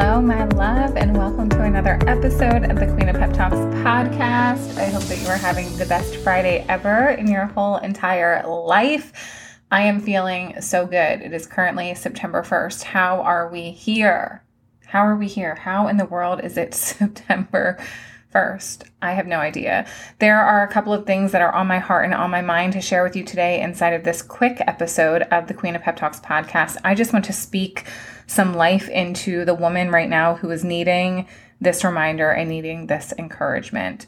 Hello, my love, and welcome to another episode of the Queen of Pep Talks podcast. I hope that you are having the best Friday ever in your whole entire life. I am feeling so good. It is currently September 1st. How are we here? How are we here? How in the world is it September 1st? I have no idea. There are a couple of things that are on my heart and on my mind to share with you today inside of this quick episode of the Queen of Pep Talks podcast. I just want to speak some life into the woman right now who is needing this reminder and needing this encouragement.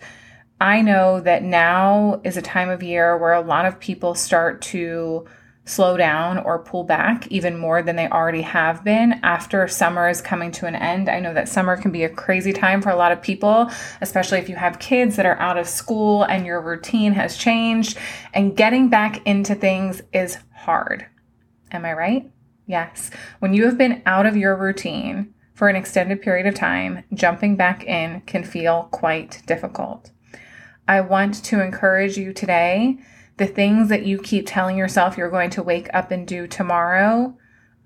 I know that now is a time of year where a lot of people start to slow down or pull back even more than they already have been after summer is coming to an end. I know that summer can be a crazy time for a lot of people, especially if you have kids that are out of school and your routine has changed, and getting back into things is hard. Am I right? Yes. When you have been out of your routine for an extended period of time, jumping back in can feel quite difficult. I want to encourage you today the things that you keep telling yourself you're going to wake up and do tomorrow,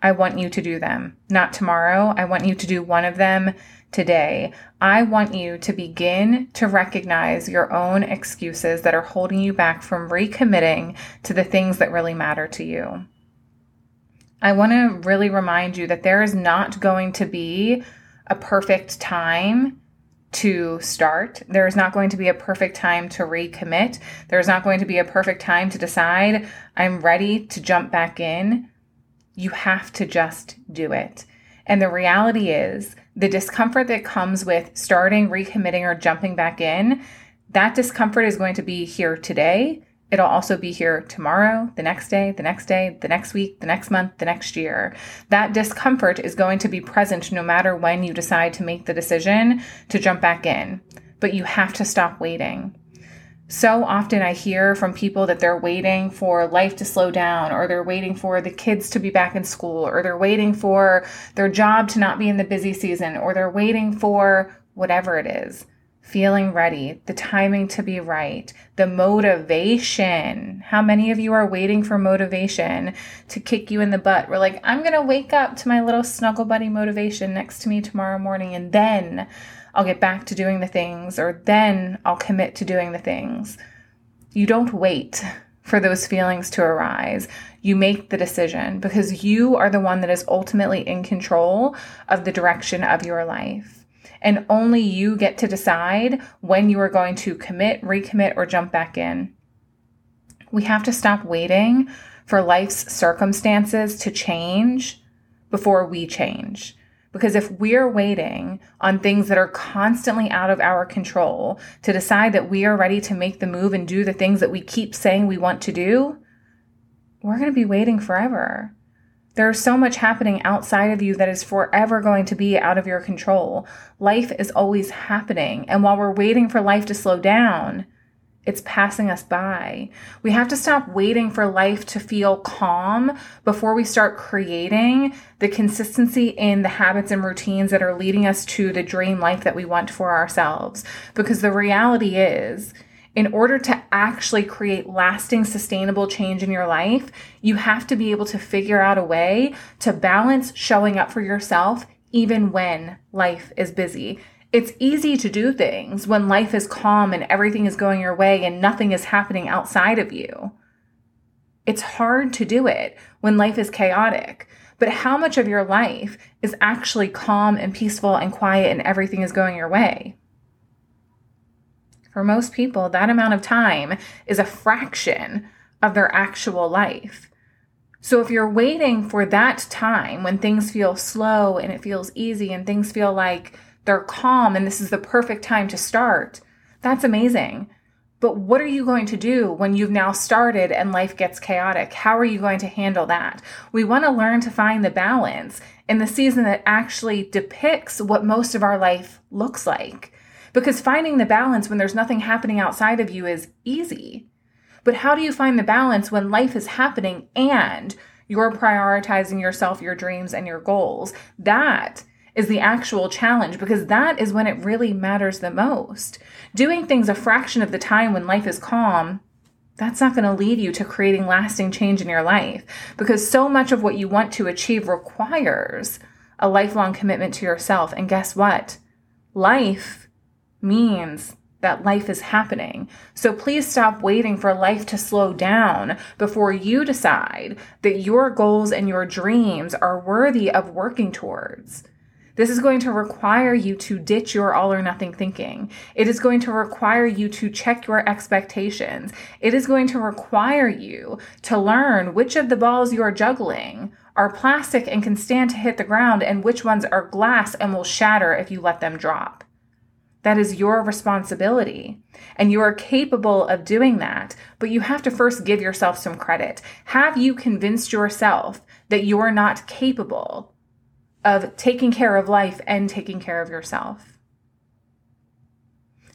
I want you to do them. Not tomorrow. I want you to do one of them today. I want you to begin to recognize your own excuses that are holding you back from recommitting to the things that really matter to you. I want to really remind you that there is not going to be a perfect time to start. There is not going to be a perfect time to recommit. There is not going to be a perfect time to decide I'm ready to jump back in. You have to just do it. And the reality is, the discomfort that comes with starting, recommitting, or jumping back in, that discomfort is going to be here today It'll also be here tomorrow, the next day, the next day, the next week, the next month, the next year. That discomfort is going to be present no matter when you decide to make the decision to jump back in. But you have to stop waiting. So often I hear from people that they're waiting for life to slow down, or they're waiting for the kids to be back in school, or they're waiting for their job to not be in the busy season, or they're waiting for whatever it is feeling ready, the timing to be right, the motivation. How many of you are waiting for motivation to kick you in the butt? We're like, I'm going to wake up to my little snuggle buddy motivation next to me tomorrow morning, and then I'll get back to doing the things, or then I'll commit to doing the things. You don't wait for those feelings to arise. You make the decision because you are the one that is ultimately in control of the direction of your life and only you get to decide when you are going to commit, recommit, or jump back in. We have to stop waiting for life's circumstances to change before we change. Because if we're waiting on things that are constantly out of our control to decide that we are ready to make the move and do the things that we keep saying we want to do, we're going to be waiting forever. There's so much happening outside of you that is forever going to be out of your control. Life is always happening. And while we're waiting for life to slow down, it's passing us by. We have to stop waiting for life to feel calm before we start creating the consistency in the habits and routines that are leading us to the dream life that we want for ourselves. Because the reality is, in order to actually create lasting, sustainable change in your life, you have to be able to figure out a way to balance showing up for yourself even when life is busy. It's easy to do things when life is calm and everything is going your way and nothing is happening outside of you. It's hard to do it when life is chaotic. But how much of your life is actually calm and peaceful and quiet and everything is going your way? For most people, that amount of time is a fraction of their actual life. So if you're waiting for that time when things feel slow and it feels easy and things feel like they're calm and this is the perfect time to start, that's amazing. But what are you going to do when you've now started and life gets chaotic? How are you going to handle that? We want to learn to find the balance in the season that actually depicts what most of our life looks like. Because finding the balance when there's nothing happening outside of you is easy. But how do you find the balance when life is happening and you're prioritizing yourself, your dreams, and your goals? That is the actual challenge because that is when it really matters the most. Doing things a fraction of the time when life is calm, that's not going to lead you to creating lasting change in your life because so much of what you want to achieve requires a lifelong commitment to yourself. And guess what? Life means that life is happening. So please stop waiting for life to slow down before you decide that your goals and your dreams are worthy of working towards. This is going to require you to ditch your all or nothing thinking. It is going to require you to check your expectations. It is going to require you to learn which of the balls you are juggling are plastic and can stand to hit the ground and which ones are glass and will shatter if you let them drop. That is your responsibility. And you are capable of doing that, but you have to first give yourself some credit. Have you convinced yourself that you're not capable of taking care of life and taking care of yourself?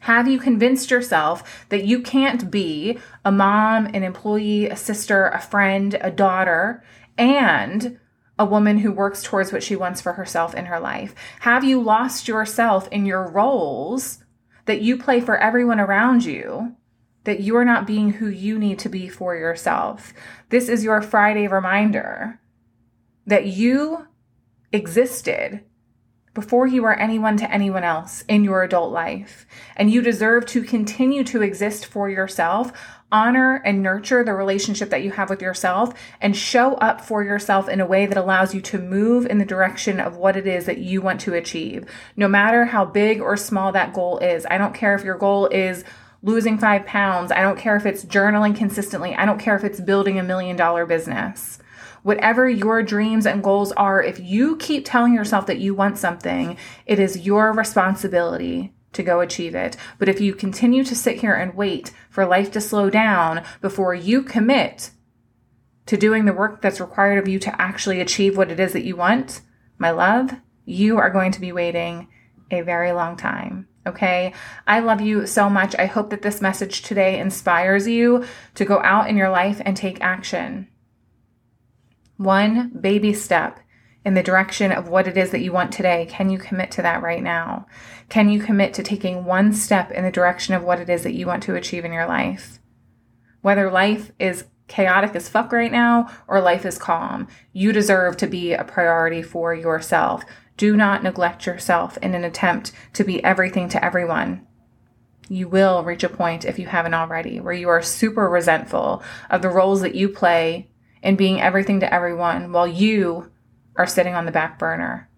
Have you convinced yourself that you can't be a mom, an employee, a sister, a friend, a daughter, and a woman who works towards what she wants for herself in her life? Have you lost yourself in your roles that you play for everyone around you? That you are not being who you need to be for yourself. This is your Friday reminder that you existed before you were anyone to anyone else in your adult life. And you deserve to continue to exist for yourself, honor and nurture the relationship that you have with yourself, and show up for yourself in a way that allows you to move in the direction of what it is that you want to achieve. No matter how big or small that goal is. I don't care if your goal is losing five pounds. I don't care if it's journaling consistently. I don't care if it's building a million dollar business whatever your dreams and goals are, if you keep telling yourself that you want something, it is your responsibility to go achieve it. But if you continue to sit here and wait for life to slow down before you commit to doing the work that's required of you to actually achieve what it is that you want, my love, you are going to be waiting a very long time. Okay. I love you so much. I hope that this message today inspires you to go out in your life and take action one baby step in the direction of what it is that you want today. Can you commit to that right now? Can you commit to taking one step in the direction of what it is that you want to achieve in your life? Whether life is chaotic as fuck right now or life is calm, you deserve to be a priority for yourself. Do not neglect yourself in an attempt to be everything to everyone. You will reach a point, if you haven't already, where you are super resentful of the roles that you play in being everything to everyone while you are sitting on the back burner,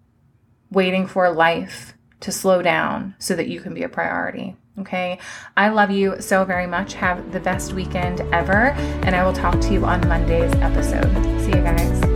waiting for life to slow down so that you can be a priority. Okay. I love you so very much. Have the best weekend ever. And I will talk to you on Monday's episode. See you guys.